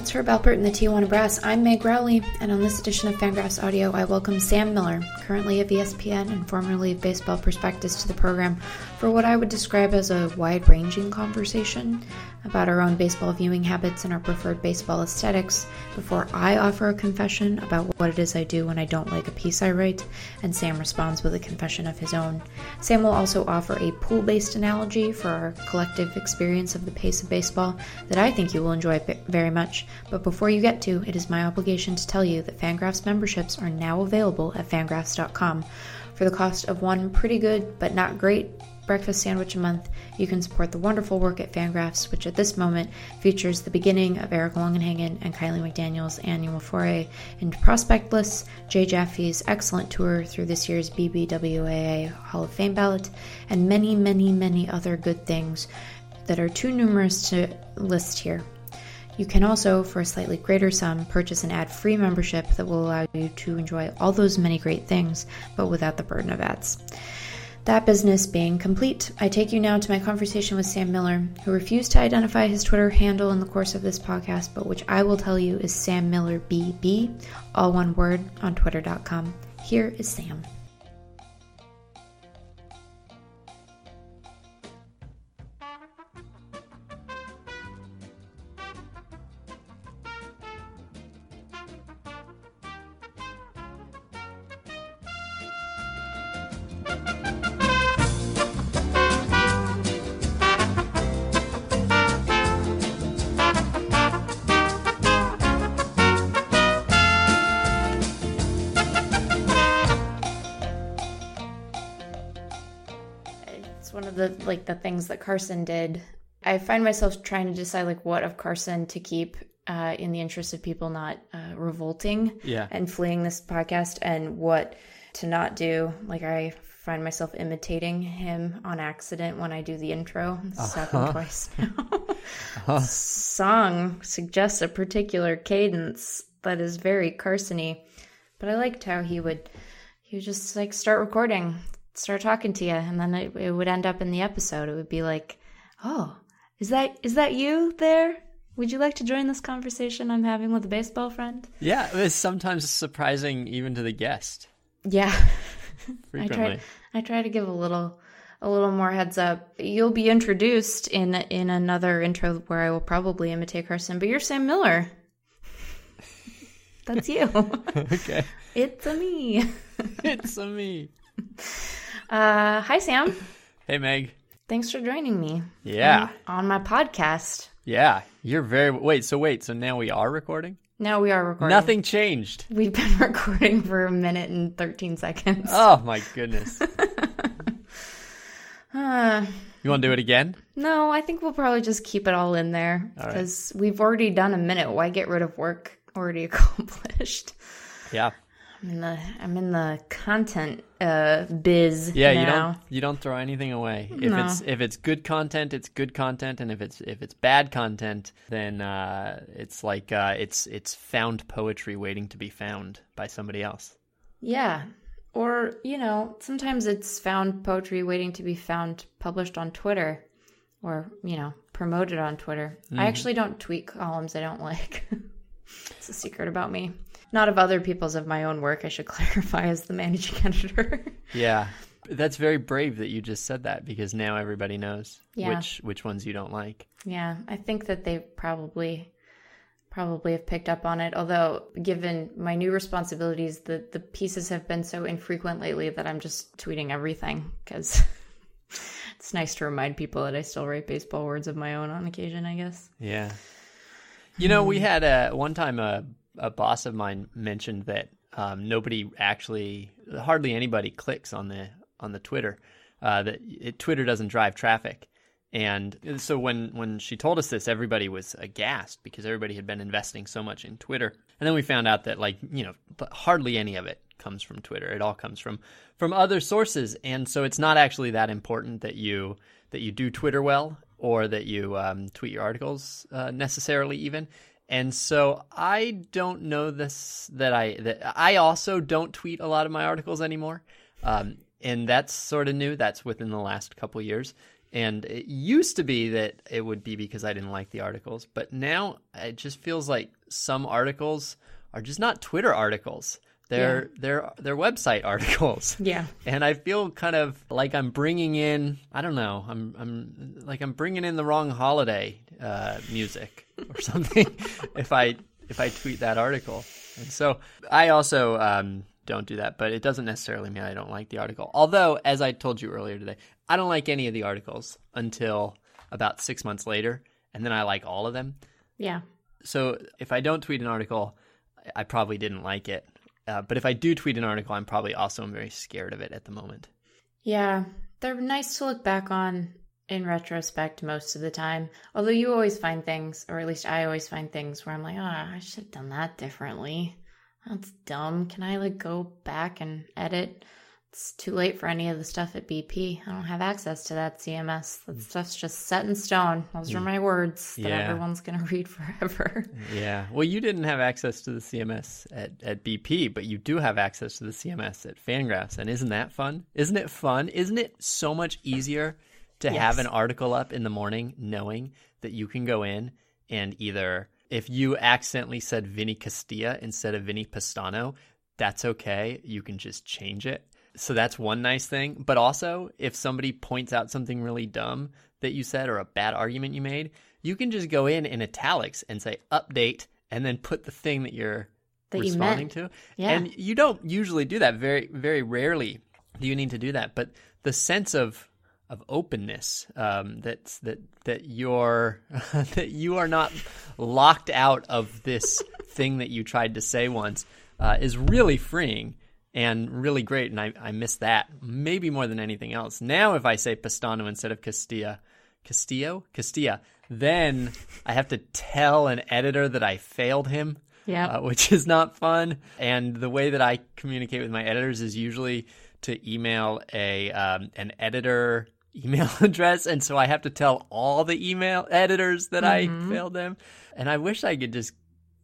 That's Herb Alpert and the Tijuana Brass. I'm Meg Rowley, and on this edition of Fangraphs Audio, I welcome Sam Miller, currently of ESPN and formerly of Baseball Prospectus, to the program for what I would describe as a wide ranging conversation about our own baseball viewing habits and our preferred baseball aesthetics before I offer a confession about what it is I do when I don't like a piece I write, and Sam responds with a confession of his own. Sam will also offer a pool based analogy for our collective experience of the pace of baseball that I think you will enjoy very much. But before you get to, it is my obligation to tell you that Fangraphs memberships are now available at fangraphs.com. For the cost of one pretty good but not great breakfast sandwich a month, you can support the wonderful work at Fangraphs, which at this moment features the beginning of Eric Longenhagen and Kiley McDaniel's annual foray into prospect lists, Jay Jaffe's excellent tour through this year's BBWAA Hall of Fame ballot, and many, many, many other good things that are too numerous to list here. You can also, for a slightly greater sum, purchase an ad free membership that will allow you to enjoy all those many great things, but without the burden of ads. That business being complete, I take you now to my conversation with Sam Miller, who refused to identify his Twitter handle in the course of this podcast, but which I will tell you is Sam Miller BB, all one word, on twitter.com. Here is Sam. The like the things that Carson did, I find myself trying to decide like what of Carson to keep uh, in the interest of people not uh, revolting yeah. and fleeing this podcast, and what to not do. Like I find myself imitating him on accident when I do the intro. It's uh-huh. happened twice now. uh-huh. Song suggests a particular cadence that is very Carsony, but I liked how he would he would just like start recording start talking to you and then it, it would end up in the episode. It would be like oh is that is that you there? Would you like to join this conversation i'm having with a baseball friend? Yeah it's sometimes surprising even to the guest. Yeah. I try i try to give a little a little more heads up. You'll be introduced in in another intro where i will probably imitate carson but you're sam miller. That's you. Okay. It's a me. It's a me uh, hi, Sam. Hey, Meg. Thanks for joining me. Yeah. On, on my podcast. Yeah. You're very. Wait, so wait, so now we are recording? No, we are recording. Nothing changed. We've been recording for a minute and 13 seconds. Oh, my goodness. uh, you want to do it again? No, I think we'll probably just keep it all in there because right. we've already done a minute. Why get rid of work already accomplished? Yeah. I'm in the I'm in the content uh, biz. Yeah, now. you don't you don't throw anything away. If no. it's if it's good content, it's good content, and if it's if it's bad content, then uh, it's like uh, it's it's found poetry waiting to be found by somebody else. Yeah, or you know, sometimes it's found poetry waiting to be found published on Twitter, or you know, promoted on Twitter. Mm. I mm-hmm. actually don't tweet columns I don't like. it's a secret about me not of other people's, of my own work. I should clarify as the managing editor. yeah, that's very brave that you just said that because now everybody knows yeah. which which ones you don't like. Yeah, I think that they probably probably have picked up on it. Although, given my new responsibilities, the the pieces have been so infrequent lately that I'm just tweeting everything because. it's nice to remind people that I still write baseball words of my own on occasion, I guess. Yeah. You know, we hmm. had a one time a a boss of mine mentioned that um, nobody actually, hardly anybody clicks on the on the Twitter. Uh, that it, Twitter doesn't drive traffic, and so when when she told us this, everybody was aghast because everybody had been investing so much in Twitter, and then we found out that like you know hardly any of it comes from Twitter. It all comes from from other sources, and so it's not actually that important that you that you do Twitter well or that you um, tweet your articles uh, necessarily even and so I don't know this that I that I also don't tweet a lot of my articles anymore. Um, and that's sort of new. That's within the last couple years. And it used to be that it would be because I didn't like the articles, but now it just feels like some articles are just not Twitter articles. They're Yeah. they're they're website articles. Yeah. And I feel kind of like I'm bringing in I don't know I'm I'm like I'm bringing in the wrong holiday uh, music or something if I if I tweet that article. And so I also um, don't do that, but it doesn't necessarily mean I don't like the article. Although, as I told you earlier today, I don't like any of the articles until about six months later, and then I like all of them. Yeah. So if I don't tweet an article, I probably didn't like it. Uh, but if I do tweet an article, I'm probably also very scared of it at the moment. Yeah. They're nice to look back on in retrospect most of the time. Although you always find things, or at least I always find things where I'm like, oh, I should have done that differently. That's dumb. Can I like go back and edit? It's too late for any of the stuff at BP. I don't have access to that CMS. That mm. stuff's just set in stone. Those are mm. my words that Yeah. everyone's gonna read forever. Yeah. Well, you didn't have access to the CMS at, at BP, but you do have access to the CMS at Fangraphs. And isn't that fun? Isn't it fun? Isn't it so much easier to have an article up in the morning knowing that you can go in and either, if you accidentally said Vinny Castilla instead of Vinnie Pestano, that's okay. You can just change it. So that's one nice thing. But also, if somebody points out something really dumb that you said or a bad argument you made, you can just go in in italics and say update and then put the thing that you're That responding meant. to. Yeah. And you don't usually do that. Very, very rarely do you need to do that. But the sense of of openness um, that's that that you're that you are not locked out of this thing that you tried to say once uh, is really freeing and really great. And I, I miss that maybe more than anything else. Now, if I say Pestano instead of Castilla, Castillo, Castilla, then I have to tell an editor that I failed him Yeah. uh, which is not fun. And the way that I communicate with my editors is usually to email a um, an editor email address, and so I have to tell all the email editors that I failed them. And I wish I could just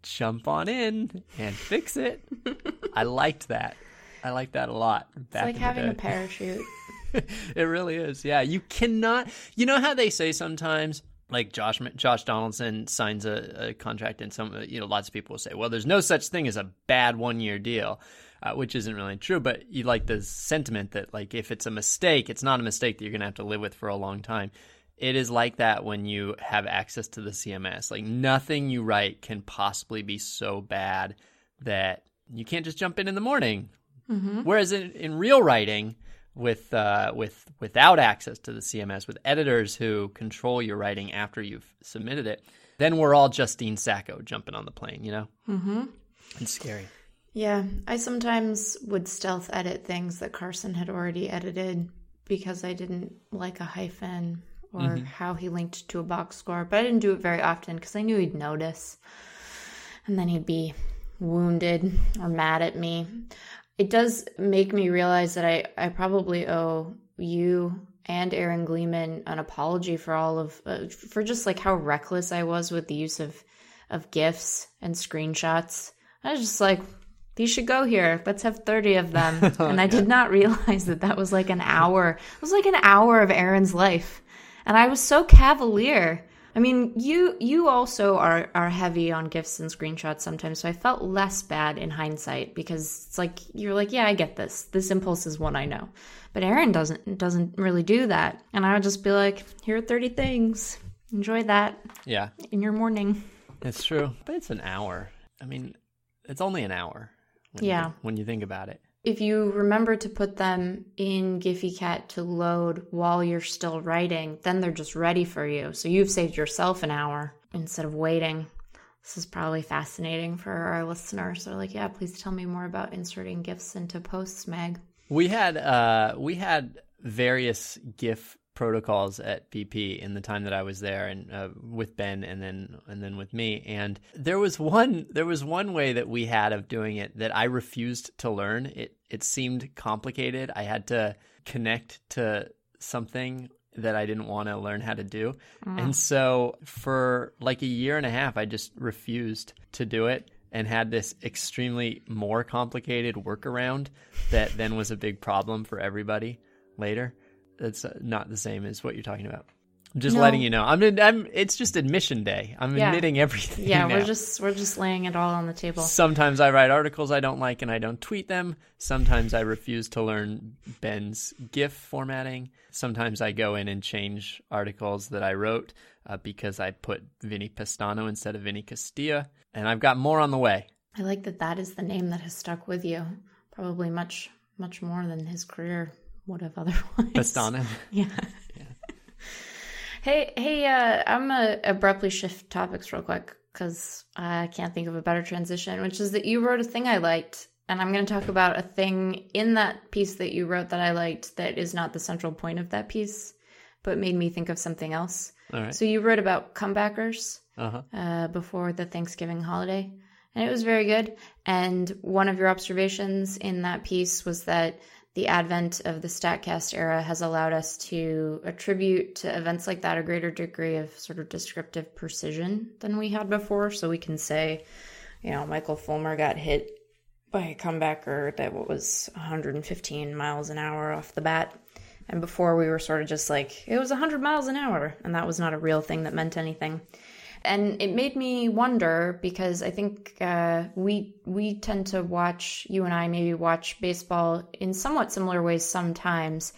jump on in and fix it. I liked that. I like that a lot. it's like having a parachute. it really is. Yeah, you cannot. You know how they say sometimes, like Josh Josh Donaldson signs a, a contract, and some you know lots of people will say, "Well, there's no such thing as a bad one year deal," uh, which isn't really true. But you like the sentiment that like if it's a mistake, it's not a mistake that you're gonna have to live with for a long time. It is like that when you have access to the CMS. Like nothing you write can possibly be so bad that you can't just jump in in the morning Whereas in, in real writing, with uh, with without access to the CMS, with editors who control your writing after you've submitted it, then we're all Justine Sacco jumping on the plane, you know. Mm-hmm. It's scary. Yeah, I sometimes would stealth edit things that Carson had already edited because I didn't like a hyphen or how he linked to a box score. But I didn't do it very often because I knew he'd notice. And then he'd be wounded or mad at me. It does make me realize that I, I probably owe you and Aaron Gleeman an apology for all of uh, for just like how reckless I was with the use of of gifs and screenshots. I was just like, these should go here. Let's have 30 of them. and I did not realize that that was like an hour. It was like an hour of Aaron's life. And I was so cavalier. I mean, you you also are are heavy on gifs and screenshots sometimes, so I felt less bad in hindsight because it's like you're like, yeah, I get this. This impulse is one I know. But Aaron doesn't doesn't really do that. And I would just be like, here are 30 things. Enjoy that Yeah, in your morning. it's true. But it's an hour. I mean, it's only an hour. When you- Yeah. when you think about it. If you remember to put them in Gfycat to load while you're still writing, then they're just ready for you. So you've saved yourself an hour instead of waiting. This is probably fascinating for our listeners. They're like, yeah, please tell me more about inserting GIFs into posts, Meg. We had uh, we had various GIF protocols at BP in the time that I was there, and uh, with Ben, and then and then with me. And there was one there was one way that we had of doing it that I refused to learn. It it seemed complicated. I had to connect to something that I didn't want to learn how to do. And so for like a year and a half, I just refused to do it and had this extremely more complicated workaround that then was a big problem for everybody later. That's uh, not the same as what you're talking about. I'm just No. letting you know. I'm, I'm. It's just admission day. I'm Yeah. admitting everything. Yeah, now. we're just we're just laying it all on the table. Sometimes I write articles I don't like and I don't tweet them. Sometimes I refuse to learn Ben's GIF formatting. Sometimes I go in and change articles that I wrote uh, because I put Vinnie Pestano instead of Vinny Castilla. And I've got more on the way. I like that that is the name that has stuck with you, probably much much more than his career would have otherwise. Pestano. Yeah. hey, hey, uh, I'm gonna abruptly shift topics real quick because I can't think of a better transition, which is that you wrote a thing I liked, and I'm gonna talk about a thing in that piece that you wrote that I liked that is not the central point of that piece, but made me think of something else. All right. So you wrote about comebackers Uh-huh. uh, before the Thanksgiving holiday. And it was very good. And one of your observations in that piece was that the advent of the StatCast era has allowed us to attribute to events like that a greater degree of sort of descriptive precision than we had before. So we can say, you know, Michael Fulmer got hit by a comebacker that was 115 miles an hour off the bat. And before we were sort of just like, it was 100 miles an hour. And that was not a real thing that meant anything and it made me wonder because I think uh, we we tend to watch you and I maybe watch baseball in somewhat similar ways sometimes.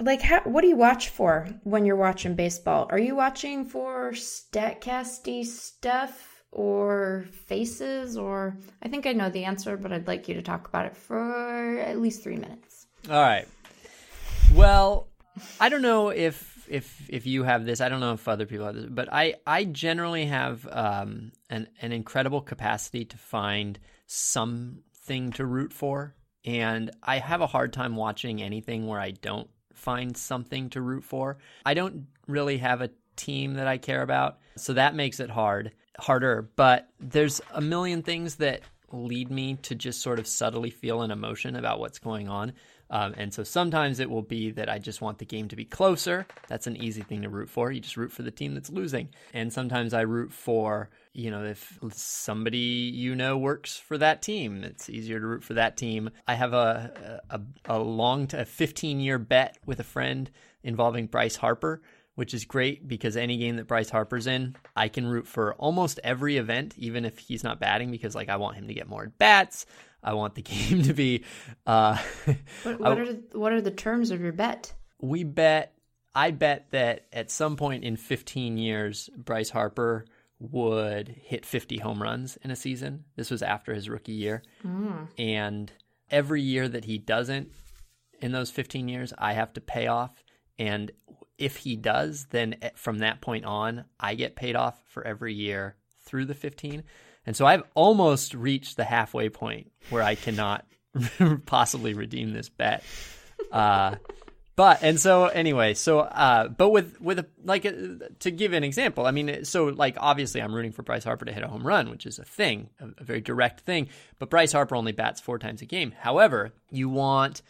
Like, how, what do you watch for when you're watching baseball? Are you watching for statcasty stuff or faces? Or I think I know the answer, but I'd like you to talk about it for at least three minutes. All right. Well, I don't know if if if you have this. I don't know if other people have this, but I I generally have um, an an incredible capacity to find something to root for, and I have a hard time watching anything where I don't find something to root for. I don't really have a team that I care about, so that makes it hard harder. But there's a million things that lead me to just sort of subtly feel an emotion about what's going on. Um, and so sometimes it will be that I just want the game to be closer. That's an easy thing to root for. You just root for the team that's losing. And sometimes I root for, you know, if somebody you know works for that team, it's easier to root for that team. I have a a, a long, t- a 15 year bet with a friend involving Bryce Harper which is great because any game that Bryce Harper's in, I can root for almost every event, even if he's not batting, because like I want him to get more at bats. I want the game to be. Uh, What, what are the, what are the terms of your bet? we bet. I bet that at some point in 15 years, Bryce Harper would hit 50 home runs in a season. This was after his rookie year, and every year that he doesn't, in those 15 years, I have to pay off. And if he does, then eh, from that point on, I get paid off for every year through the 15. And so I've almost reached the halfway point where I cannot possibly redeem this bet. Uh, but and so anyway, so uh, but with with a, like uh to give an example, I mean, so like obviously I'm rooting for Bryce Harper to hit a home run, which is a thing, a, a very direct thing. But Bryce Harper only bats four times a game. However, you want,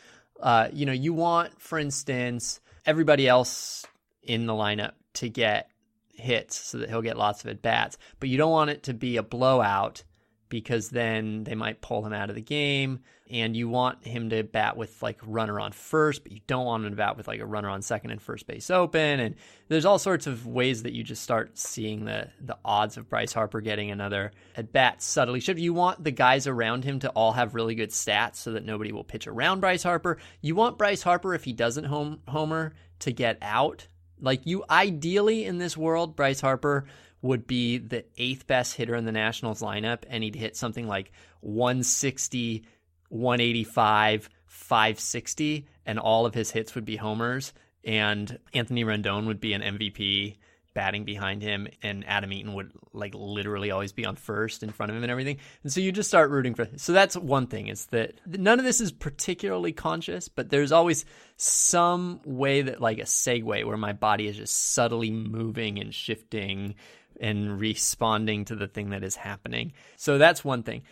uh, you know, you want, for instance, everybody else in the lineup to get hits so that he'll get lots of at bats, but you don't want it to be a blowout because then they might pull him out of the game. And you want him to bat with like runner on first but you don't want him to bat with like a runner on second and first base open. And there's all sorts of ways that you just start seeing the the odds of Bryce Harper getting another at bat subtly. Shift you want the guys around him to all have really good stats so that nobody will pitch around Bryce Harper. You want Bryce Harper if he doesn't home homer to get out. Like you ideally in this world Bryce Harper would be the eighth best hitter in the Nationals lineup, and he'd hit something like 160, 185, 560, and all of his hits would be homers. And Anthony Rendon would be an MVP batting behind him, and Adam Eaton would like literally always be on first in front of him and everything. And so you just start rooting for. So that's one thing is that none of this is particularly conscious, but there's always some way that like a segue where my body is just subtly moving and shifting and responding to the thing that is happening. So that's one thing.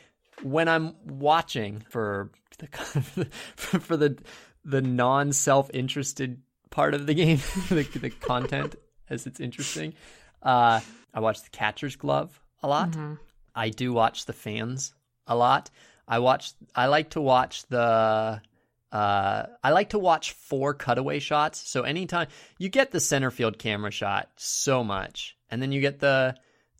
When I'm watching for the for the the non self interested part of the game, the, the content as it's interesting, uh, I watch the catcher's glove a lot. I do watch the fans a lot. I watch. I like to watch the uh, I like to watch for cutaway shots. So anytime you get the center field camera shot so much, and then you get the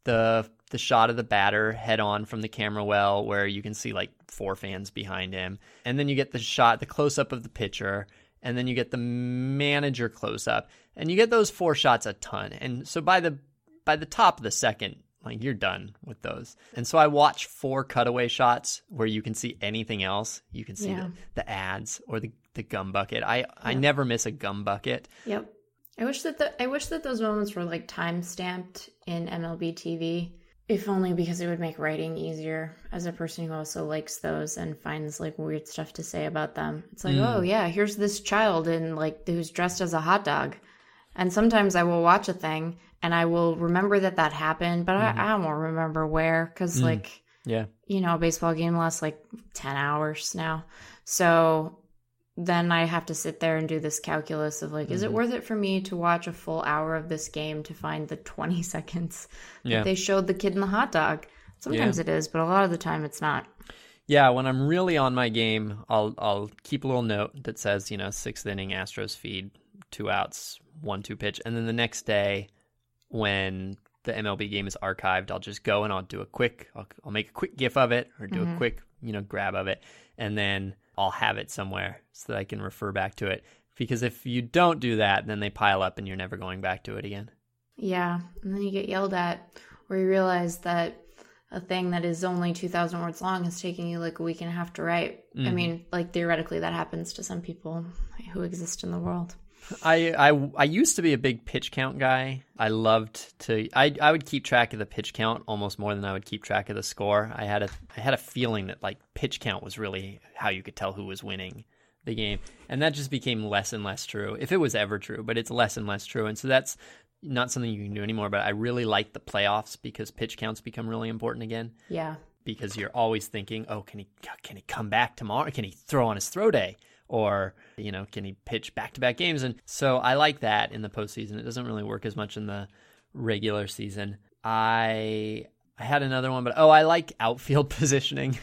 the the shot of the batter head on from the camera well where you can see like four fans behind him, and then you get the shot, the close up of the pitcher, and then you get the manager close up, and you get those four shots a ton. And so by the by the top of the second, like you're done with those. And so I watch for cutaway shots where you can see anything else. You can see Yeah. the, the ads or the, the gum bucket. I, I never miss a gum bucket. Yep. I wish that the I wish that those moments were like time stamped in MLB TV. If only because it would make writing easier as a person who also likes those and finds like weird stuff to say about them. It's like, hmm. oh yeah, here's this child in like who's dressed as a hot dog. And sometimes I will watch a thing and I will remember that that happened, but I, hmm. I won't remember where because hmm. like Yeah. you know, a baseball game lasts like 10 hours now. So then I have to sit there and do this calculus of like, is Mm-hmm. it worth it for me to watch a full hour of this game to find the 20 seconds that Yeah. they showed the kid in the hot dog? Sometimes it is, but a lot of the time it's not. Yeah, when I'm really on my game, I'll I'll keep a little note that says, you know, sixth inning Astros feed, two outs, one two pitch, and then the next day, when the MLB game is archived, I'll just go and I'll do a quick, I'll, I'll make a quick GIF of it or do a quick, you know, grab of it, and then I'll have it somewhere so that I can refer back to it. Because if you don't do that, then they pile up and you're never going back to it again. Yeah. And then you get yelled at, or you realize that a thing that is only 2,000 words long is taking you like a week and a half to write. I mm-hmm. mean, like theoretically, that happens to some people who exist in the world. I, I I used to be a big pitch count guy. I loved to I I would keep track of the pitch count almost more than I would keep track of the score. I had a I had a feeling that like pitch count was really how you could tell who was winning the game. And that just became less and less true. If it was ever true, but it's less and less true. And so that's not something you can do anymore, but I really like the playoffs because pitch counts become really important again Yeah. because you're always thinking, oh, can he can he come back tomorrow? Can he throw on his throw day? Or you know, can he pitch back to back games? And so I like that in the postseason. It doesn't really work as much in the regular season. I I had another one, but oh, I like outfield positioning.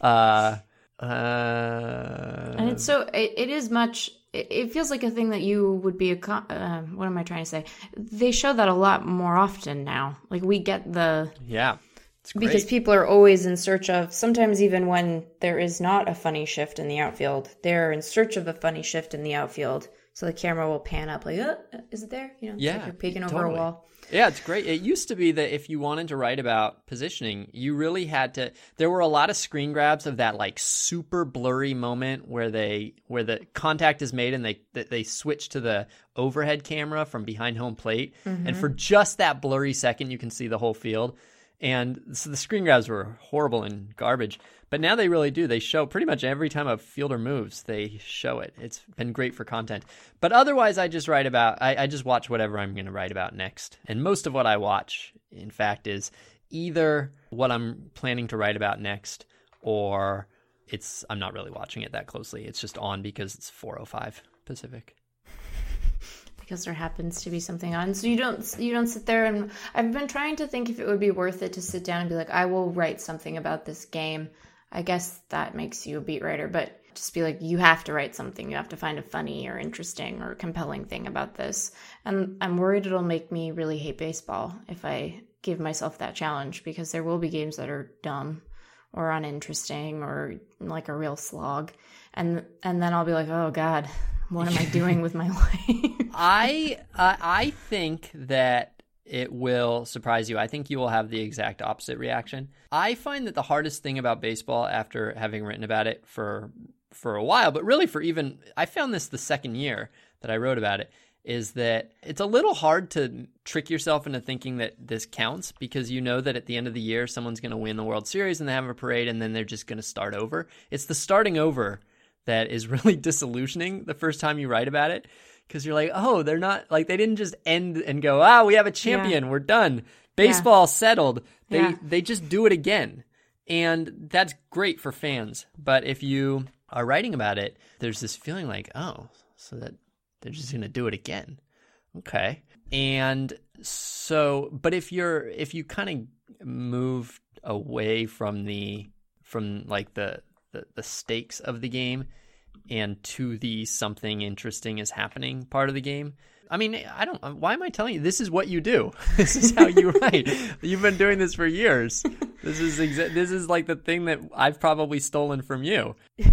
uh, uh, And it's so it, it is much. It, it feels like a thing that you would be a. Uh, what am I trying to say? They show that a lot more often now. Like we get the yeah. Because people are always in search of. Sometimes even when there is not a funny shift in the outfield, they're in search of a funny shift in the outfield. So the camera will pan up like, uh, is it there? You know, Yeah, like you're peeking over a wall. Yeah, it's great. It used to be that if you wanted to write about positioning, you really had to there were a lot of screen grabs of that like super blurry moment where they where the contact is made and they they switch to the overhead camera from behind home plate and for just that blurry second you can see the whole field. And so the screen grabs were horrible and garbage. But now they really do. They show pretty much every time a fielder moves, they show it. It's been great for content. But otherwise, I just write about, I, I just watch whatever I'm going to write about next. And most of what I watch, in fact, is either what I'm planning to write about next or it's, I'm not really watching it that closely. It's just on because it's 405 Pacific. Because there happens to be something on. So you don't you don't sit there and I've been trying to think if it would be worth it to sit down and be like, I will write something about this game. I guess that makes you a beat writer, but just be like, you have to write something. You have to find a funny or interesting or compelling thing about this. And I'm worried it'll make me really hate baseball if I give myself that challenge because there will be games that are dumb or uninteresting or like a real slog. And and then I'll be like, oh God, what am I doing with my life? I uh, I think that it will surprise you. I think you will have the exact opposite reaction. I find that the hardest thing about baseball, after having written about it for for a while, but really for even I found this the second year that I wrote about it, is that it's a little hard to trick yourself into thinking that this counts because you know that at the end of the year someone's going to win the World Series and they have a parade and then they're just going to start over. It's the starting over that is really disillusioning the first time you write about it because you're like, oh, they're not like they didn't just end and go, ah, we have a champion, we're done, baseball settled. They Yeah. they just do it again, and that's great for fans. But if you are writing about it, there's this feeling like, oh, so that they're just gonna do it again, okay, and so, but if you're if you kind of move away from the from like the, the the stakes of the game and to the something interesting is happening part of the game. I mean, I don't. Why am I telling you? This is what you do. This is how you write. You've been doing this for years. This is exa- this is like the thing that I've probably stolen from you.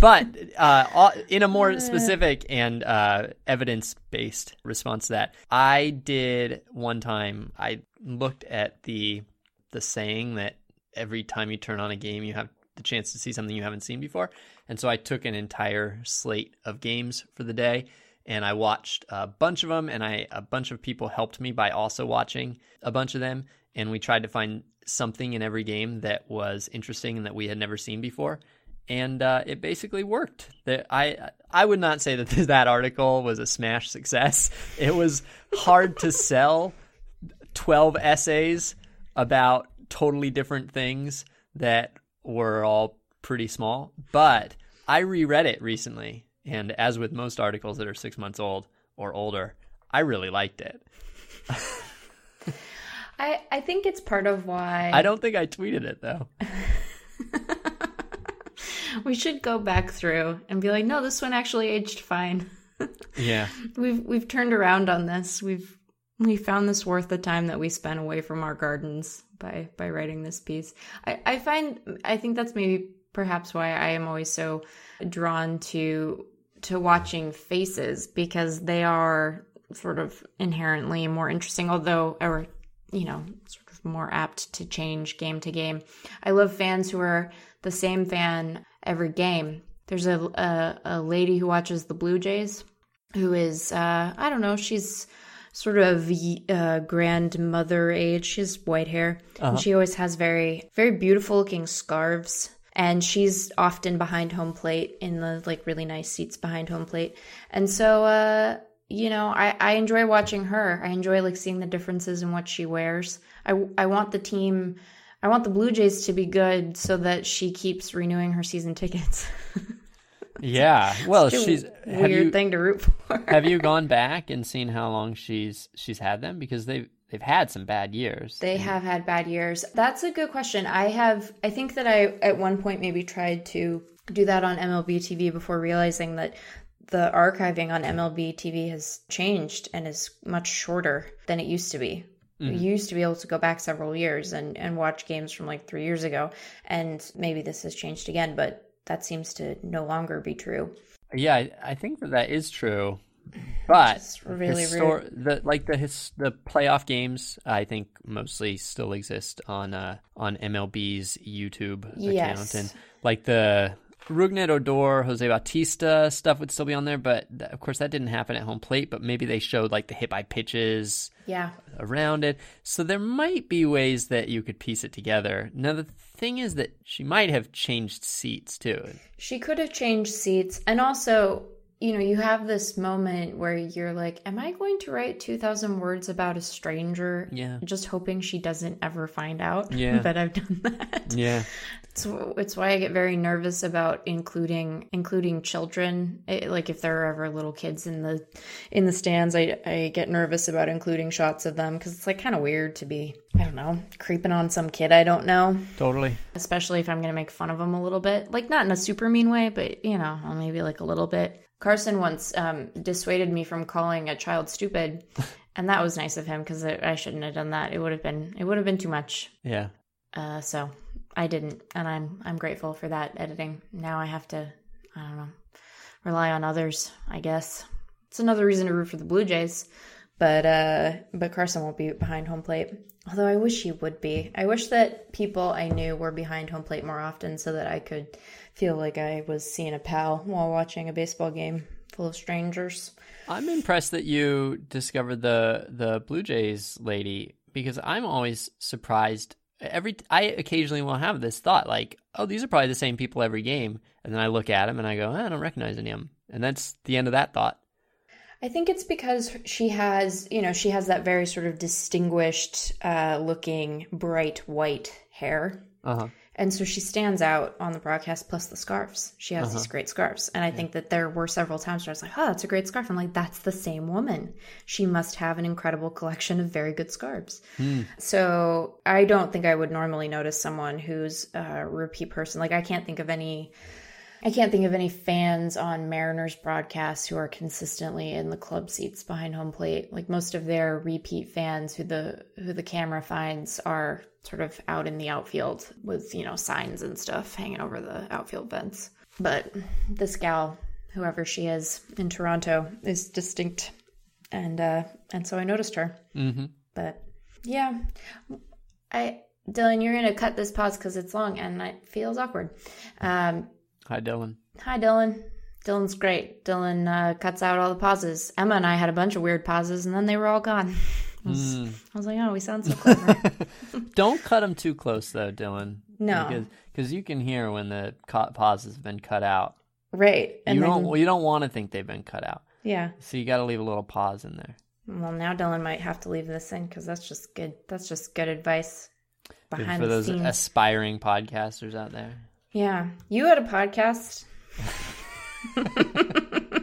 But uh, in a more specific and uh, evidence based response to that, I did one time. I looked at the the saying that every time you turn on a game, you have the chance to see something you haven't seen before. And so I took an entire slate of games for the day and I watched a bunch of them and I a bunch of people helped me by also watching a bunch of them and we tried to find something in every game that was interesting and that we had never seen before and uh, it basically worked. That I I would not say that that article was a smash success. It was hard to sell twelve essays about totally different things that were all pretty small. But I reread it recently, and as with most articles that are six months old or older, I really liked it. I I think it's part of why I don't think I tweeted it though. we should go back through and be like, no, this one actually aged fine. yeah, we've we've turned around on this. We've we found this worth the time that we spent away from our gardens by by writing this piece. I, I find I think that's maybe perhaps why I am always so drawn to to watching faces because they are sort of inherently more interesting, although or you know, sort of more apt to change game to game. I love fans who are the same fan every game. There's a a, a lady who watches the Blue Jays who is uh, I don't know, she's sort of uh, grandmother age. She has white hair. Uh-huh. And she always has very very beautiful looking scarves. And she's often behind home plate in the like really nice seats behind home plate. And so uh you know, I, I enjoy watching her. I enjoy like seeing the differences in what she wears. I, I want the team I want the Blue Jays to be good so that she keeps renewing her season tickets. yeah, well, she's weird you, thing to root for. have you gone back and seen how long she's she's had them because they've they've had some bad years. They have had bad years. That's a good question. I have I think that I at one point maybe tried to do that on MLB TV before realizing that the archiving on MLB TV has changed and is much shorter than it used to be. Mm-hmm. You used to be able to go back several years and, and watch games from like three years ago. And maybe this has changed again, but that seems to no longer be true. Yeah, I, I think that that is true. But really histor- the like the his, the playoff games, I think mostly still exist on uh, on MLB's YouTube yes. account, and like the Rougned Odor, Jose Bautista stuff would still be on there, but th- of course that didn't happen at home plate. But maybe they showed like the hit by pitches, yeah, around it. So there might be ways that you could piece it together. Now the thing is that she might have changed seats too. She could have changed seats, and also you know, you have this moment where you're like, Am I going to write 2,000 words about a stranger? Yeah. Just hoping she doesn't ever find out yeah. that I've done that. Yeah. It's, it's why I get very nervous about including including children. It, like if there are ever little kids in the in the stands, I I get nervous about including shots of them because it's like kind of weird to be I don't know creeping on some kid I don't know. Totally. Especially if I'm gonna make fun of them a little bit, like not in a super mean way, but you know maybe like a little bit. Carson once um, dissuaded me from calling a child stupid, and that was nice of him because I shouldn't have done that. It would have been it would have been too much. Yeah. Uh, so I didn't, and I'm I'm grateful for that editing. Now I have to, I don't know, rely on others. I guess it's another reason to root for the Blue Jays, but uh, but Carson won't be behind home plate. Although I wish he would be. I wish that people I knew were behind home plate more often, so that I could feel like I was seeing a pal while watching a baseball game full of strangers. I'm impressed that you discovered the the Blue Jays lady because I'm always surprised. Every I occasionally will have this thought like, oh, these are probably the same people every game, and then I look at them and I go, I don't recognize any of them, and that's the end of that thought. I think it's because she has, you know, she has that very sort of distinguished uh, looking bright white hair. Uh-huh. And so she stands out on the broadcast plus the scarves. She has uh-huh. these great scarves. And I yeah. think that there were several times where I was like, oh, that's a great scarf. I'm like, that's the same woman. She must have an incredible collection of very good scarves. Hmm. So I don't think I would normally notice someone who's a repeat person. Like, I can't think of any I can't think of any fans on Mariners broadcasts who are consistently in the club seats behind home plate. Like most of their repeat fans who the who the camera finds are sort of out in the outfield with, you know, signs and stuff hanging over the outfield fence. But this gal, whoever she is in Toronto, is distinct and uh and so I noticed her. Mm-hmm. But yeah, I Dylan, you're gonna cut this pause because it's long and it feels awkward. Um, Hi, Dylan. hi, Dylan. Dylan's great. Dylan uh, cuts out all the pauses. Emma and I had a bunch of weird pauses, and then they were all gone. I was, Hmm. I was like, oh, we sound so clever. Don't cut them too close, though, Dylan. No. because cause you can hear when the pauses have been cut out. right. And you then, don't. You don't want to think they've been cut out, yeah. so you got to leave a little pause in there. Well, now Dylan might have to leave this in because that's just good. That's just good advice Behind Good for those scenes. aspiring podcasters out there. Yeah. You had a podcast.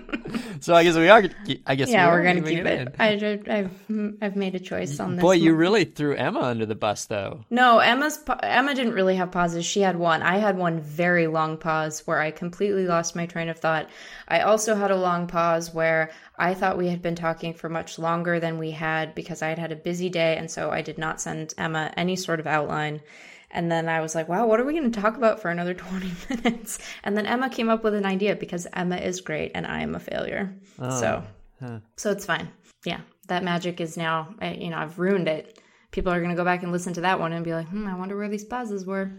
So I guess we are. I guess Yeah, we we're gonna keep it. I, I've I've made a choice on this. Boy, you really threw Emma under the bus, though. No, Emma's Emma didn't really have pauses. She had one. I had one very long pause where I completely lost my train of thought. I also had a long pause where I thought we had been talking for much longer than we had because I had had a busy day and so I did not send Emma any sort of outline. And then I was like, wow, what are we going to talk about for another 20 minutes? And then Emma came up with an idea because Emma is great and I am a failure. so, so it's fine. Yeah. That magic is now, you know, I've ruined it. People are going to go back and listen to that one and be like, hmm, I wonder where these pauses were.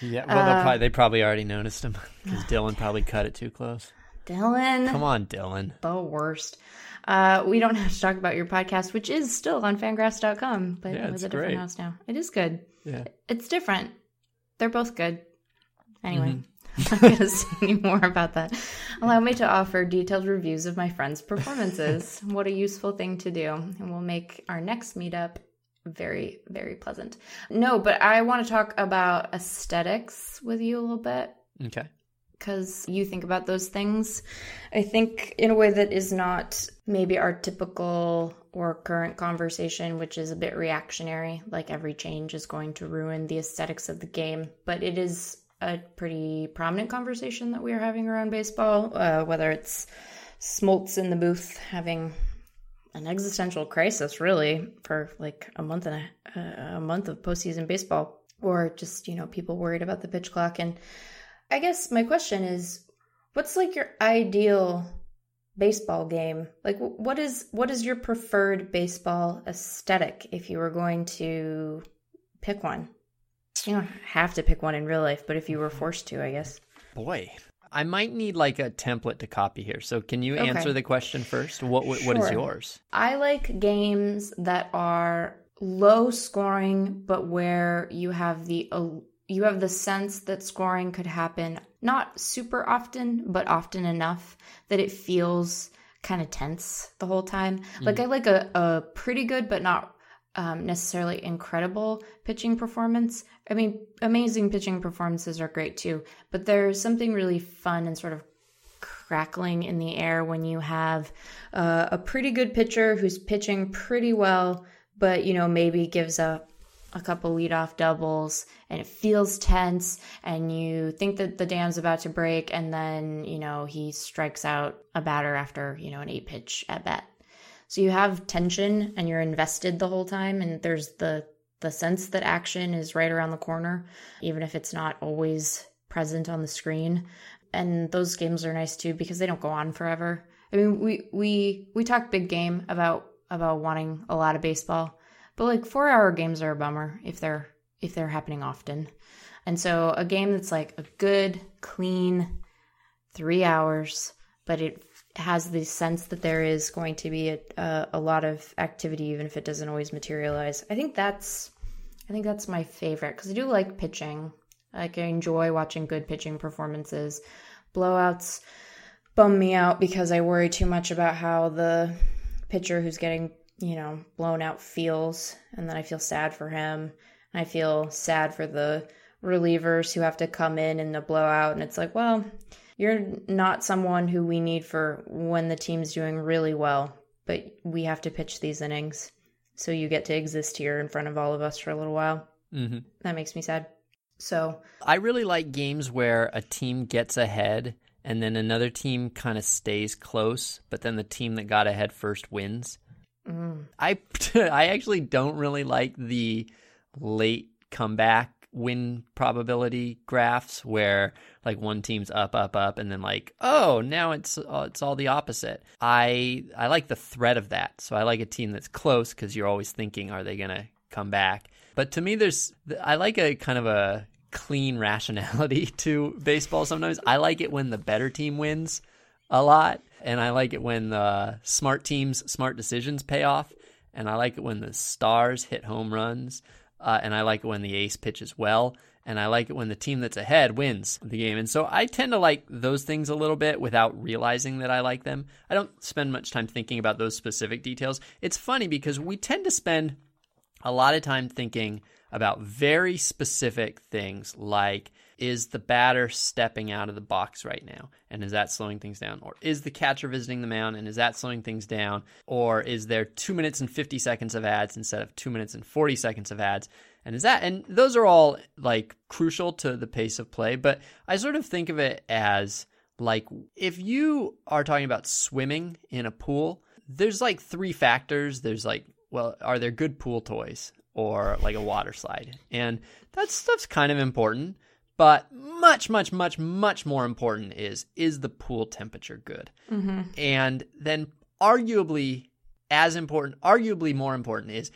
Yeah, well, Uh, probably, they probably already noticed them because Dylan probably cut it too close. Dylan, Come on, Dylan. the worst. Uh, we don't have to talk about your podcast, which is still on fangraphs.com, but Yeah, with it's a different great. house now. It is good. Yeah. It's different. They're both good. Anyway, Mm-hmm. I'm not going to say any more about that. Allow me to offer detailed reviews of my friends' performances. what a useful thing to do. And we'll make our next meetup very, very pleasant. No, but I want to talk about aesthetics with you a little bit Okay. because you think about those things. I think in a way that is not maybe our typical or current conversation, which is a bit reactionary, like every change is going to ruin the aesthetics of the game. But it is a pretty prominent conversation that we are having around baseball, uh, whether it's Smoltz in the booth having an existential crisis, really, for like a month and a, a month of postseason baseball, or just you know people worried about the pitch clock. And I guess my question is, what's like your ideal baseball game? Like, what is what is your preferred baseball aesthetic if you were going to pick one? You don't have to pick one in real life, but if you were forced to, I guess. Boy, I might need like a template to copy here. So can you Okay. answer the question first? What what, what is yours? I like games that are low scoring, but where you have the uh, you have the sense that scoring could happen not super often, but often enough that it feels kind of tense the whole time. Like I like a, a pretty good, but not um, necessarily incredible pitching performance. I mean, amazing pitching performances are great too, but there's something really fun and sort of crackling in the air when you have uh, a pretty good pitcher who's pitching pretty well, but you know maybe gives up a couple leadoff doubles and it feels tense and you think that the dam's about to break and then you know he strikes out a batter after you know an eight pitch at bat. So you have tension and you're invested the whole time and there's the the sense that action is right around the corner even if it's not always present on the screen. And those games are nice too because they don't go on forever. I mean we we we talk big game about about wanting a lot of baseball but like 4 hour games are a bummer if they're if they're happening often. And so a game that's like a good clean 3 hours but it has the sense that there is going to be a, a, a lot of activity even if it doesn't always materialize i think that's i think that's my favorite because i do like pitching. Like i enjoy watching good pitching performances. Blowouts bum me out because i worry too much about how the pitcher who's getting you know blown out feels and then i feel sad for him i feel sad for the relievers who have to come in in the blowout and it's like well you're not someone who we need for when the team's doing really well, but we have to pitch these innings. So you get to exist here in front of all of us for a little while. Mm-hmm. That makes me sad. So I really like games where a team gets ahead and then another team kind of stays close, but then the team that got ahead first wins. Mm, I I actually don't really like the late comeback win probability graphs where like one team's up up up and then like oh now it's uh, it's all the opposite. I I like the threat of that. So I like a team that's close cuz you're always thinking are they going to come back. But to me there's I like a kind of a clean rationality to baseball sometimes. I like it when the better team wins a lot and I like it when the smart teams smart decisions pay off and I like it when the stars hit home runs uh, and I like it when the ace pitches well, and I like it when the team that's ahead wins the game. And so I tend to like those things a little bit without realizing that I like them. I don't spend much time thinking about those specific details. It's funny because we tend to spend a lot of time thinking about very specific things like is the batter stepping out of the box right now? And is that slowing things down? Or is the catcher visiting the mound and is that slowing things down? Or is there 2 minutes and 50 seconds of ads instead of 2 minutes and 40 seconds of ads? And is that and those are all like crucial to the pace of play but I sort of think of it as like if you are talking about swimming in a pool there's like three factors. There's like well are there good pool toys or like a water slide? And that stuff's kind of important but much, much, much, much more important is is the pool temperature good? mm-hmm. And then arguably as important, arguably more important is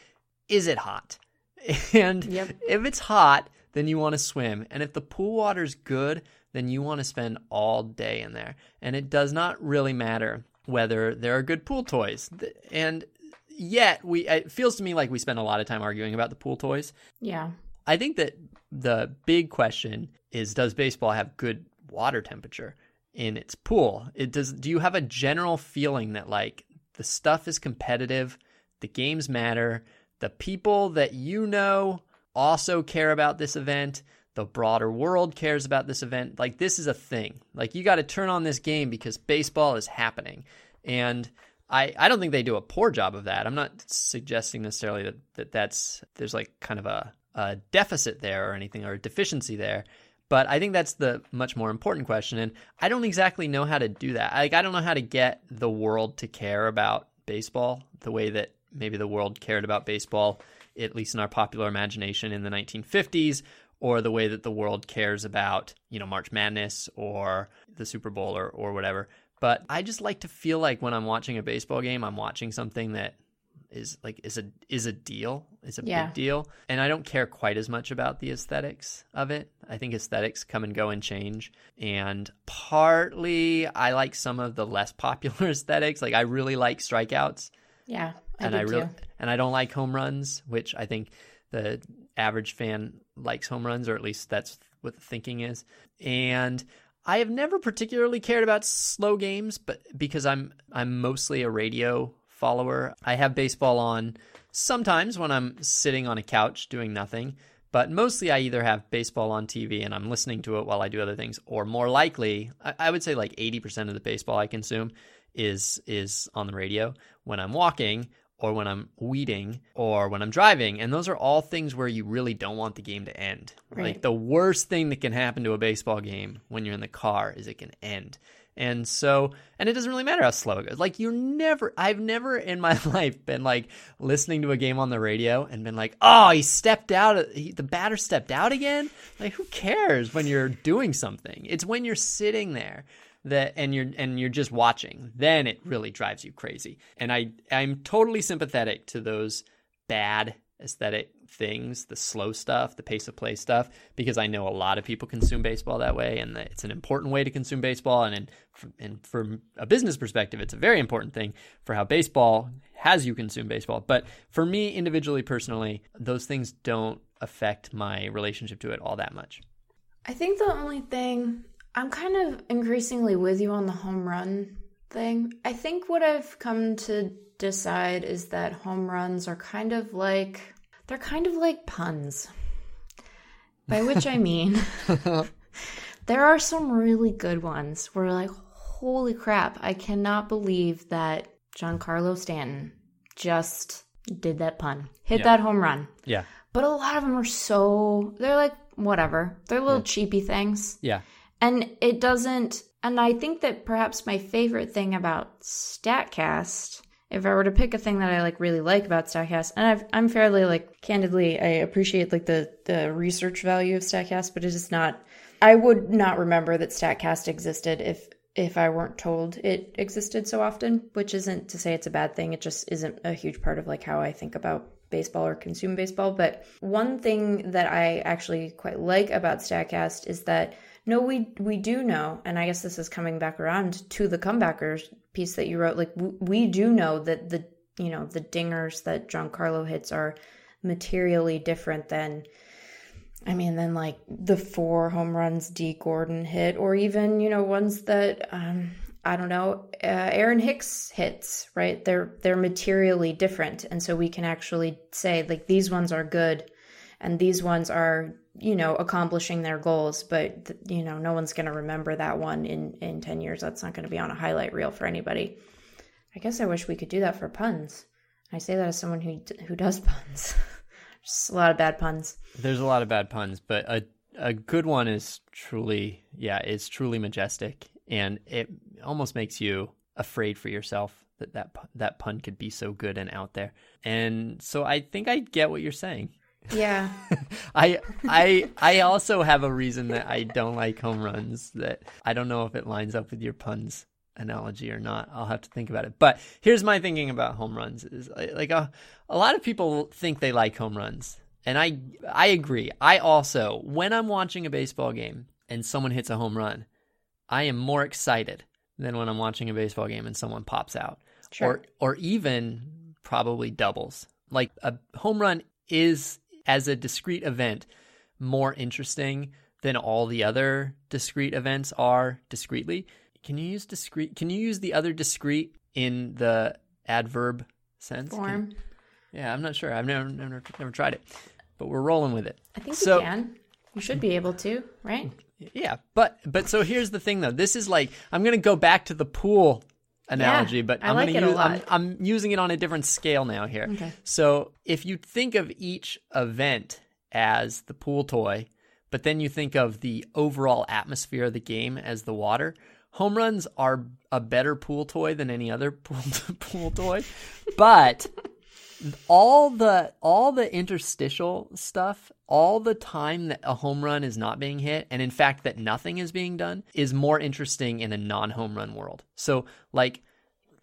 is it hot? And Yep. if it's hot, then you want to swim. And if the pool water's good, then you want to spend all day in there. And it does not really matter whether there are good pool toys. And yet we it feels to me like we spend a lot of time arguing about the pool toys. yeah, I think that the big question is does baseball have good water temperature in its pool? It does do you have a general feeling that like the stuff is competitive, the games matter, the people that you know also care about this event, the broader world cares about this event. Like this is a thing. Like you got to turn on this game because baseball is happening. And I, I don't think they do a poor job of that. I'm not suggesting necessarily that, that that's there's like kind of a, a deficit there or anything or a deficiency there. But I think that's the much more important question. And I don't exactly know how to do that. Like I don't know how to get the world to care about baseball the way that maybe the world cared about baseball, at least in our popular imagination in the 1950s, or the way that the world cares about, you know, March Madness or the Super Bowl or, or whatever. But I just like to feel like when I'm watching a baseball game, I'm watching something that is like is a is a deal, is a Yeah. big deal. And I don't care quite as much about the aesthetics of it. I think aesthetics come and go and change. And partly I like some of the less popular aesthetics. Like I really like strikeouts yeah. I and do I really too. and I don't like home runs, which I think the average fan likes home runs, or at least that's what the thinking is. And I have never particularly cared about slow games, but because I'm I'm mostly a radio follower, I have baseball on sometimes when I'm sitting on a couch doing nothing. But mostly, I either have baseball on TV and I'm listening to it while I do other things, or more likely, I, I would say like 80% of the baseball I consume is is on the radio when I'm walking or when I'm weeding or when I'm driving. And those are all things where you really don't want the game to end. Right. Like the worst thing that can happen to a baseball game when you're in the car is it can end. And so, and it doesn't really matter how slow it goes. Like you're never, I've never in my life been like listening to a game on the radio and been like, oh, he stepped out. He, the batter stepped out again. Like who cares when you're doing something? It's when you're sitting there that and you're and you're just watching then it really drives you crazy and i i'm totally sympathetic to those bad aesthetic things the slow stuff the pace of play stuff because i know a lot of people consume baseball that way and it's an important way to consume baseball and in, and from a business perspective it's a very important thing for how baseball has you consume baseball but for me individually personally those things don't affect my relationship to it all that much I think the only thing I'm kind of increasingly with you on the home run thing. I think what I've come to decide is that home runs are kind of like they're kind of like puns. By which I mean there are some really good ones where like holy crap, I cannot believe that Giancarlo Stanton just did that pun. Hit Yeah. that home run. yeah But a lot of them are so they're like whatever. They're little cheapy things. Yeah. And it doesn't and I think that perhaps my favorite thing about Statcast, if I were to pick a thing that I like really like about Statcast, and I've, I'm fairly like candidly, I appreciate like the the research value of Statcast, but it is not. I would not remember that Statcast existed if if I weren't told it existed so often. Which isn't to say it's a bad thing. It just isn't a huge part of like how I think about baseball or consume baseball. But one thing that I actually quite like about Statcast is that no, we we do know, and I guess this is coming back around to the comebackers piece that you wrote. Like we, do know that the you know the dingers that Giancarlo hits are materially different than. I mean, then like the four home runs Dee Gordon hit, or even you know ones that um, I don't know uh, Aaron Hicks hits. Right? They're they're materially different, and so we can actually say like these ones are good, and these ones are you know accomplishing their goals but you know no one's going to remember that one in in 10 years. That's not going to be on a highlight reel for anybody. I guess i wish we could do that for puns. I say that as someone who who does puns. Just a lot of bad puns. There's a lot of bad puns but a a good one is truly yeah it's truly majestic and it almost makes you afraid for yourself that that that pun could be so good and out there. And so i think i get what you're saying yeah. I I I also have a reason that I don't like home runs that I don't know if it lines up with your puns analogy or not. I'll have to think about it. But here's my thinking about home runs is uh, like a, a lot of people think they like home runs. And I I agree. I also when I'm watching a baseball game and someone hits a home run, I am more excited than when I'm watching a baseball game and someone pops out. Sure. Or or even probably doubles. Like a home run is as a discrete event more interesting than all the other discrete events are discretely. Can you use discrete? Can you use the other discrete in the adverb sense? Form. Can, yeah, I'm not sure. I've never, never never tried it, but we're rolling with it. I think so, you can. You should be able to, right? Yeah, but but so here's the thing though. This is like I'm going to go back to the pool analogy, yeah, but I'm like gonna use. I'm, I'm using it on a different scale now here. Okay. So if you think of each event as the pool toy, but then you think of the overall atmosphere of the game as the water, home runs are a better pool toy than any other pool, pool toy. But all the all the interstitial stuff, all the time that a home run is not being hit, and in fact that nothing is being done, is more interesting in a non-home run world. So like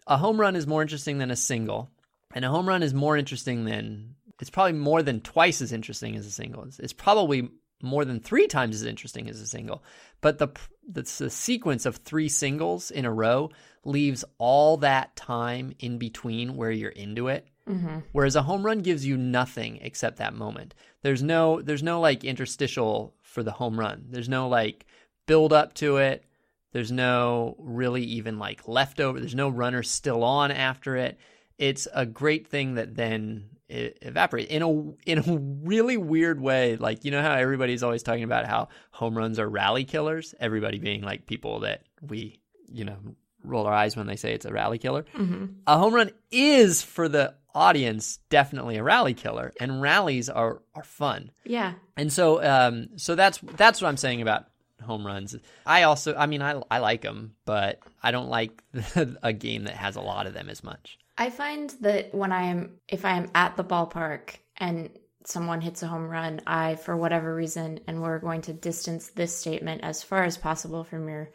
a home run is more interesting than a single, and a home run is more interesting than it's probably more than twice as interesting as a single. It's, it's probably more than three times as interesting as a single. But the, the the sequence of three singles in a row leaves all that time in between where you're into it. Mm-hmm. Whereas a home run gives you nothing except that moment. There's no there's no like interstitial for the home run. There's no like build up to it. There's no really even like leftover. There's no runner still on after it. It's a great thing that then it evaporates in a in a really weird way. Like you know how everybody's always talking about how home runs are rally killers. Everybody being like people that we you know roll our eyes when they say it's a rally killer. Mm-hmm. A home run is for the audience definitely a rally killer, and rallies are are fun. Yeah. And so, um, so that's that's what I'm saying about home runs. I also, I mean, I I like them, but I don't like a game that has a lot of them as much. I find that when I'm, if I am at the ballpark and someone hits a home run, I, for whatever reason, and we're going to distance this statement as far as possible from your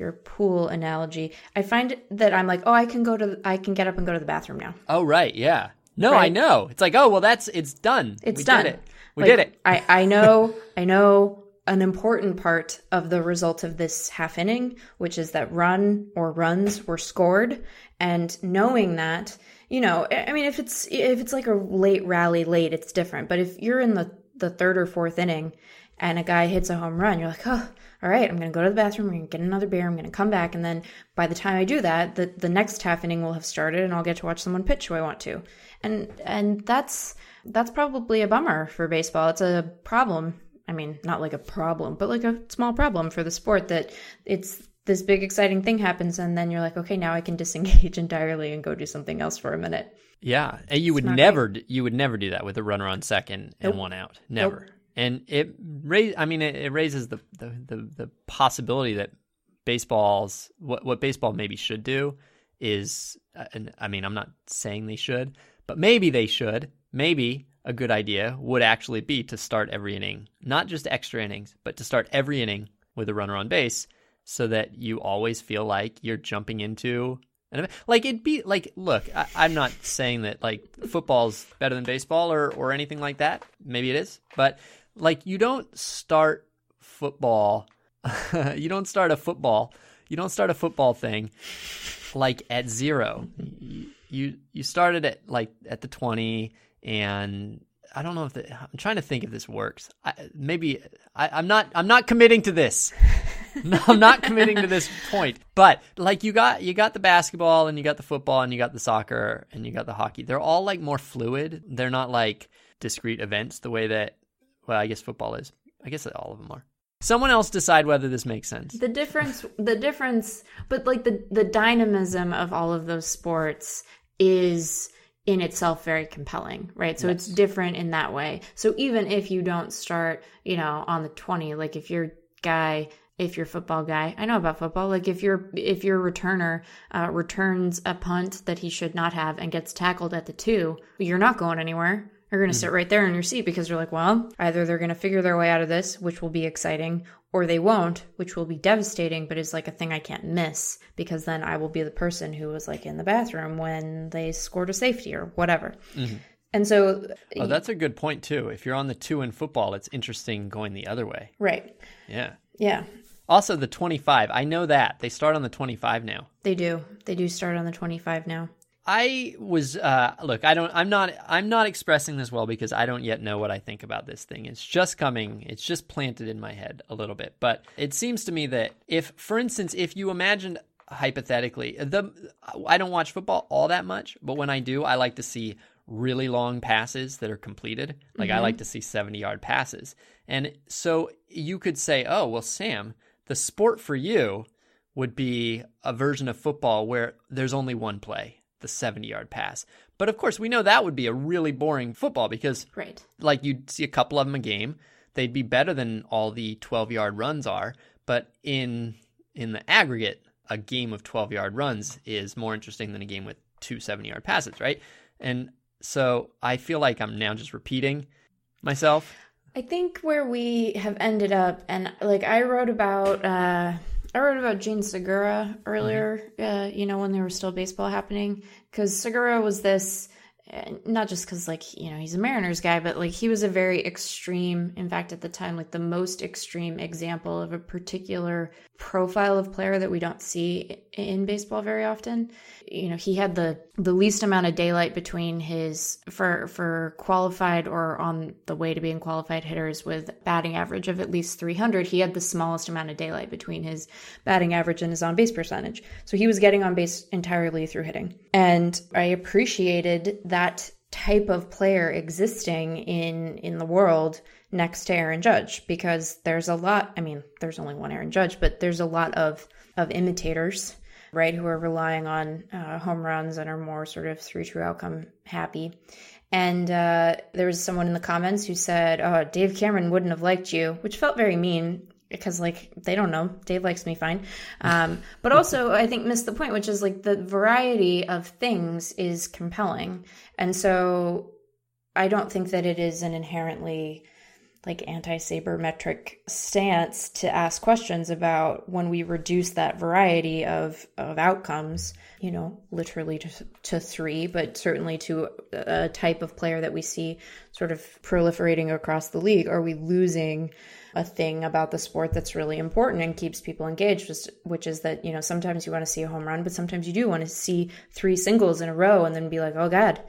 your pool analogy. I find that I'm like, oh, I can go to, I can get up and go to the bathroom now. Oh right, yeah. No, I know. It's like, oh well, that's it's done. It's we done. Did it. We Like, did it. I, I know, I know an important part of the result of this half inning, which is that run or runs were scored. And knowing that, you know, I I mean, if it's, if it's like a late rally late, it's different. But if you're in the, the third or fourth inning and a guy hits a home run, you're like, oh, all right, I'm going to go to the bathroom. I'm going to get another beer. I'm going to come back. And then by the time I do that, the, the next half inning will have started and I'll get to watch someone pitch who I want to. And, and that's, that's probably a bummer for baseball. It's a problem. I mean, not like a problem, but like a small problem for the sport that it's this big exciting thing happens and then you're like, okay, now I can disengage entirely and go do something else for a minute. Yeah, and you would never d- you would never do that with a runner on second and Nope. one out. Never. And it raise. I mean, it, it raises the, the the the possibility that baseball's what what baseball maybe should do is, uh, and I mean, I'm not saying they should, but maybe they should. Maybe a good idea would actually be to start every inning, not just extra innings, but to start every inning with a runner on base so that you always feel like you're jumping into an event. Like it'd be like, look, I, am not saying that like football's better than baseball or, or anything like that. Maybe it is, but like you don't start football, you don't start a football, you don't start a football thing like at zero. You, you, started at like at the 20 and I don't know if the, I'm trying to think if this works. I, maybe I, am not. I'm not committing to this. no, I'm not committing to this point. But like you got you got the basketball and you got the football and you got the soccer and you got the hockey. They're all like more fluid. They're not like discrete events the way that well, I guess football is. I guess all of them are. Someone else decide whether this makes sense. The difference, the difference, but like the the dynamism of all of those sports is in itself very compelling, right? So yes. it's different in that way. So even if you don't start, you know, on the 20, like if you're guy if you're football guy i know about football like if your if your returner uh, returns a punt that he should not have and gets tackled at the two you're not going anywhere you're going to mm-hmm. sit right there in your seat because you're like well either they're going to figure their way out of this which will be exciting or they won't, which will be devastating, but is like a thing I can't miss because then I will be the person who was like in the bathroom when they scored a safety or whatever. Mm-hmm. And so, oh, that's a good point too. If you're on the two in football, it's interesting going the other way. Right. Yeah. Yeah. Also, the 25. I know that they start on the 25 now. They do. They do start on the 25 now. I was uh, look. I don't. I'm not. I'm not expressing this well because I don't yet know what I think about this thing. It's just coming. It's just planted in my head a little bit. But it seems to me that if, for instance, if you imagined hypothetically, the I don't watch football all that much, but when I do, I like to see really long passes that are completed. Like mm-hmm. I like to see 70 yard passes. And so you could say, oh well, Sam, the sport for you would be a version of football where there's only one play the 70 yard pass. But of course, we know that would be a really boring football because, right. like, you'd see a couple of them a game. They'd be better than all the 12 yard runs are. But in in the aggregate, a game of 12 yard runs is more interesting than a game with two 70 yard passes, right? And so I feel like I'm now just repeating myself. I think where we have ended up, and like I wrote about, uh, I wrote about Jean Segura earlier, mm-hmm. uh, you know, when there was still baseball happening, because Segura was this not just because like you know he's a mariners guy but like he was a very extreme in fact at the time like the most extreme example of a particular profile of player that we don't see in baseball very often. You know he had the the least amount of daylight between his for for qualified or on the way to being qualified hitters with batting average of at least 300 he had the smallest amount of daylight between his batting average and his on base percentage. So he was getting on base entirely through hitting. And i appreciated that that type of player existing in in the world next to Aaron Judge because there's a lot I mean there's only one Aaron Judge but there's a lot of of imitators right who are relying on uh, home runs and are more sort of three true outcome happy. And uh, there was someone in the comments who said oh Dave Cameron wouldn't have liked you which felt very mean because like they don't know. Dave likes me fine. Um, but also i think missed the point which is like the variety of things is compelling. And so i don't think that it is an inherently like anti-sabermetric stance to ask questions about when we reduce that variety of of outcomes you know literally to, to three but certainly to a type of player that we see sort of proliferating across the league. Are we losing a thing about the sport that's really important and keeps people engaged, which is that, you know, sometimes you want to see a home run, but sometimes you do want to see three singles in a row and then be like, oh God,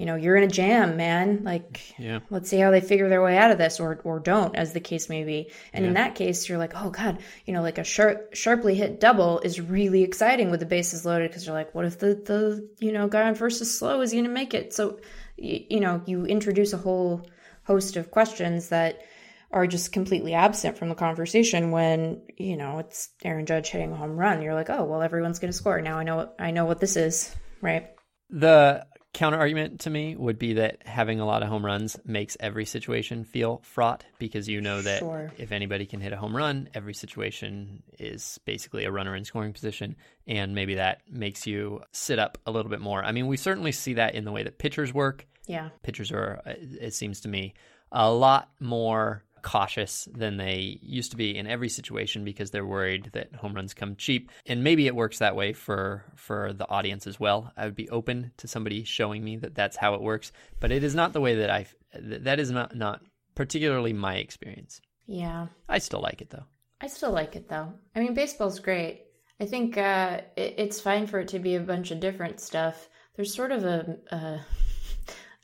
you know, you're in a jam, man. Like, yeah. let's see how they figure their way out of this or, or don't, as the case may be. And yeah. in that case, you're like, oh God, you know, like a sharp, sharply hit double is really exciting with the bases loaded because you're like, what if the, the, you know, guy on first is slow? Is he going to make it? So, you, you know, you introduce a whole host of questions that are just completely absent from the conversation when you know it's Aaron Judge hitting a home run. You're like, oh well, everyone's going to score now. I know I know what this is, right? The counter argument to me would be that having a lot of home runs makes every situation feel fraught because you know that Sure. if anybody can hit a home run, every situation is basically a runner in scoring position. And maybe that makes you sit up a little bit more. I mean, we certainly see that in the way that pitchers work. Yeah. Pitchers are, uh, it seems to me, a lot more cautious than they used to be in every situation because they're worried that home runs come cheap and maybe it works that way for for the audience as well i would be open to somebody showing me that that's how it works but it is not the way that i that is not not particularly my experience Yeah. i still like it though I still like it though. I mean, baseball's great. I think uh, it, it's fine for it to be a bunch of different stuff. There's sort of a a,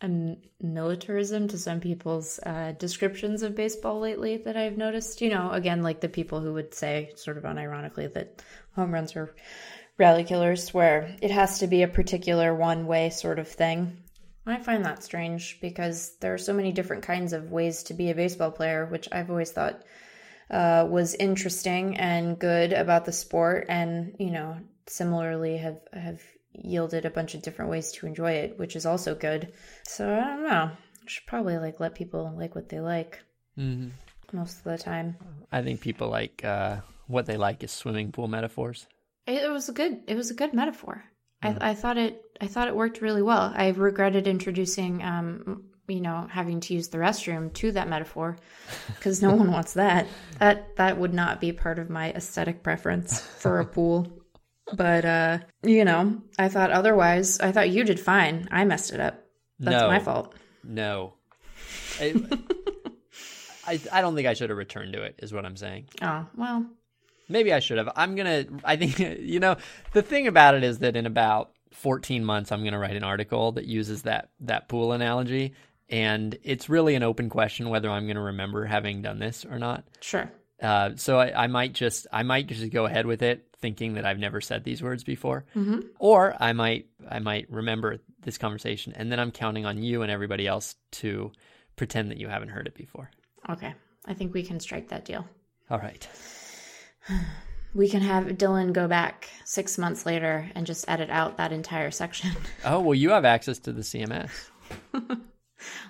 a militarism to some people's uh, descriptions of baseball lately that I've noticed. You know, again, like the people who would say, sort of unironically, that home runs are rally killers, where it has to be a particular one way sort of thing. I find that strange because there are so many different kinds of ways to be a baseball player, which I've always thought uh, was interesting and good about the sport, and you know, similarly have have yielded a bunch of different ways to enjoy it, which is also good. So I don't know. I should probably like let people like what they like mm-hmm. most of the time. i think people like uh, what they like is swimming pool metaphors It, it was a good. It was a good metaphor. I, I thought it. I thought it worked really well. I regretted introducing, um, you know, having to use the restroom to that metaphor because no one wants that. That that would not be part of my aesthetic preference for a pool. But uh, you know, I thought otherwise. I thought you did fine. I messed it up. That's no my fault. no I, I, I don't think i should have returned to it is what i'm saying Oh well. Maybe I should have. I'm gonna. I think you know the thing about it is that in about 14 months, I'm gonna write an article that uses that that pool analogy, and it's really an open question whether I'm gonna remember having done this or not. Sure. Uh, so I, I might just I might just go ahead with it, thinking that I've never said these words before, Mm-hmm. or I might I might remember this conversation, and then I'm counting on you and everybody else to pretend that you haven't heard it before. Okay. I think we can strike that deal. All right. We can have Dylan go back six months later and just edit out that entire section. Oh well, you have access to the CMS.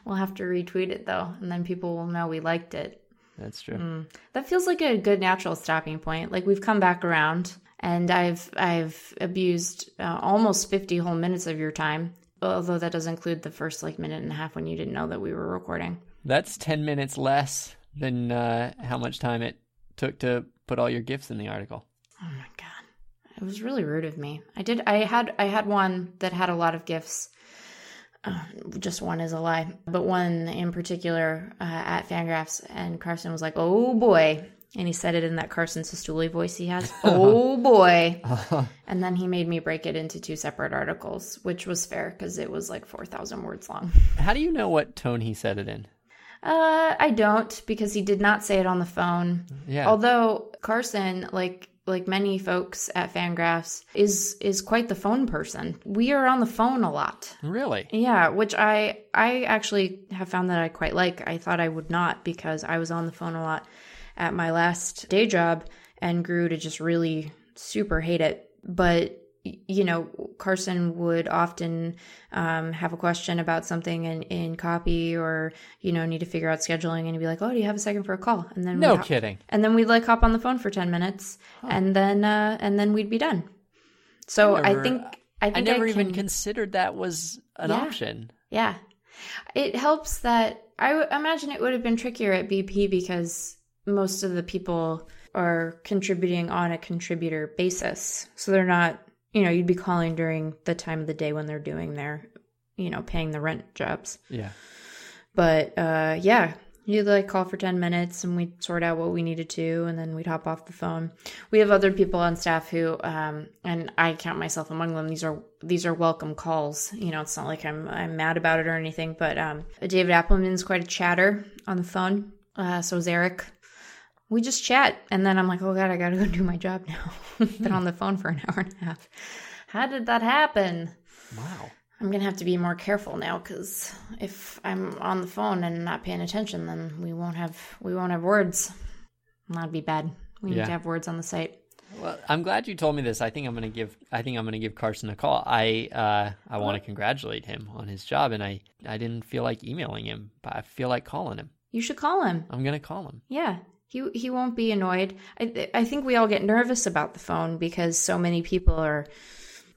We'll have to retweet it though, and then people will know we liked it. That's true. That feels like a good natural stopping point. Like we've come back around, and I've I've abused uh, almost fifty whole minutes of your time. Although that does include the first like minute and a half when you didn't know that we were recording. That's 10 minutes less than uh, how much time it took to put all your GIFs in the article. Oh my god, it was really rude of me. I did. I had. I had one that had a lot of GIFs. Uh, just one is a lie, but one in particular uh, at Fangraphs, and Carson was like, "Oh boy," and he said it in that Carson Cistulli voice he has. oh boy, and then he made me break it into two separate articles, which was fair because it was like four thousand words long. How do you know what tone he said it in? Uh, I don't because he did not say it on the phone. Yeah. Although Carson, like like many folks at Fangraphs, is is quite the phone person. We are on the phone a lot. really? Yeah, which I I actually have found that I quite like. I thought I would not because I was on the phone a lot at my last day job and grew to just really super hate it. But you know, Carson would often um, have a question about something in, in copy or, you know, need to figure out scheduling and he'd be like, Oh, do you have a second for a call? And then No hop- kidding. and then we'd like hop on the phone for 10 minutes and then uh and then we'd be done. So I Never- think I think I never even can- considered that was an Yeah. option. yeah. It helps that I w- imagine it would have been trickier at BP because most of the people are contributing on a contributor basis. So they're not, you know, you'd be calling during the time of the day when they're doing their, you know, paying the rent jobs. Yeah. But uh, yeah, you'd like call for 10 minutes and we'd sort out what we needed to and then we'd hop off the phone. We have other people on staff who, um, and I count myself among them. These are, these are welcome calls. You know, it's not like I'm, I'm mad about it or anything, but um, David Appelman's quite a chatter on the phone. Uh, so is Eric. We just chat. And then I'm like, oh God, I got to go do my job now. Been on the phone for an hour and a half. How did that happen? Wow. I'm gonna have to be more careful now because if I'm on the phone and not paying attention, then we won't have we won't have words. That'd be bad. We need Yeah. to have words on the site. Well, I'm glad you told me this. I think I'm gonna give. I think I'm gonna give Carson a call. I uh, I want to congratulate him on his job, and I I didn't feel like emailing him, but I feel like calling him. You should call him. I'm gonna call him. Yeah. He, he won't be annoyed. I, I think we all get nervous about the phone because so many people are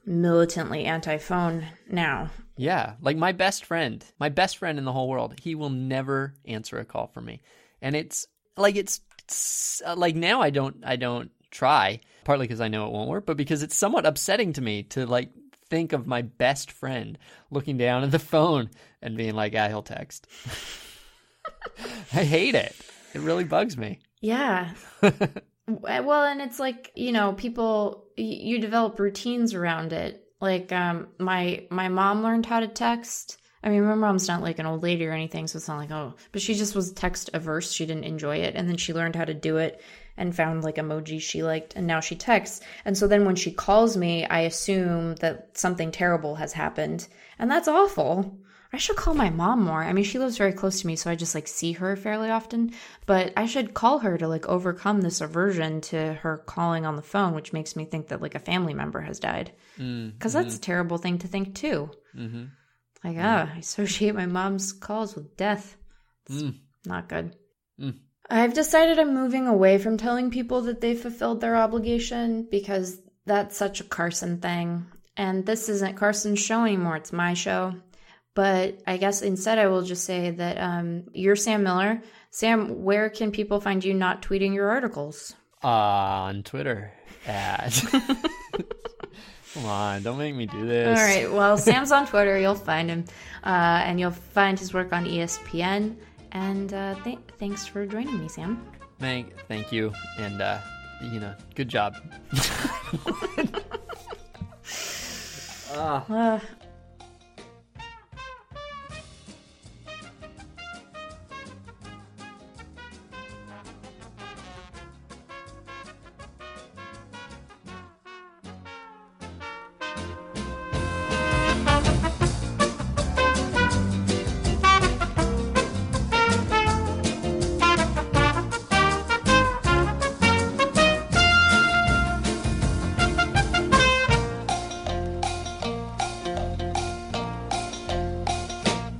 militantly anti phone now. Yeah, like my best friend, my best friend in the whole world, he will never answer a call for me, and it's like it's, it's uh, like now I don't I don't try partly because I know it won't work, but because it's somewhat upsetting to me to like think of my best friend looking down at the phone and being like, "Ah, he'll text." I hate it. It really bugs me. Yeah. well, and it's like, you know, people you develop routines around it. Like um my my mom learned how to text. I mean, my mom's not like an old lady or anything, so it's not like, oh, but she just was text averse. She didn't enjoy it. And then she learned how to do it and found like emojis she liked. And now she texts. And so then when she calls me, I assume that something terrible has happened. And that's awful. I should call my mom more. I mean, she lives very close to me, so I just like see her fairly often. But I should call her to like overcome this aversion to her calling on the phone, which makes me think that like a family member has died. Because Mm, that's a terrible thing to think too. mm-hmm. Like, ah, I associate my mom's calls with death. It's Mm. not good. Mm. I've decided I'm moving away from telling people that they fulfilled their obligation because that's such a Carson thing. And this isn't Carson's show anymore, it's my show. But I guess instead I will just say that um, you're Sam Miller. Sam, where can people find you not tweeting your articles? Uh, on Twitter at. Come on, don't make me do this. All right. Well, Sam's on Twitter. You'll find him, uh, and you'll find his work on ESPN. And uh, th- thanks for joining me, Sam. Thank, thank you, and uh, you know, good job. Uh,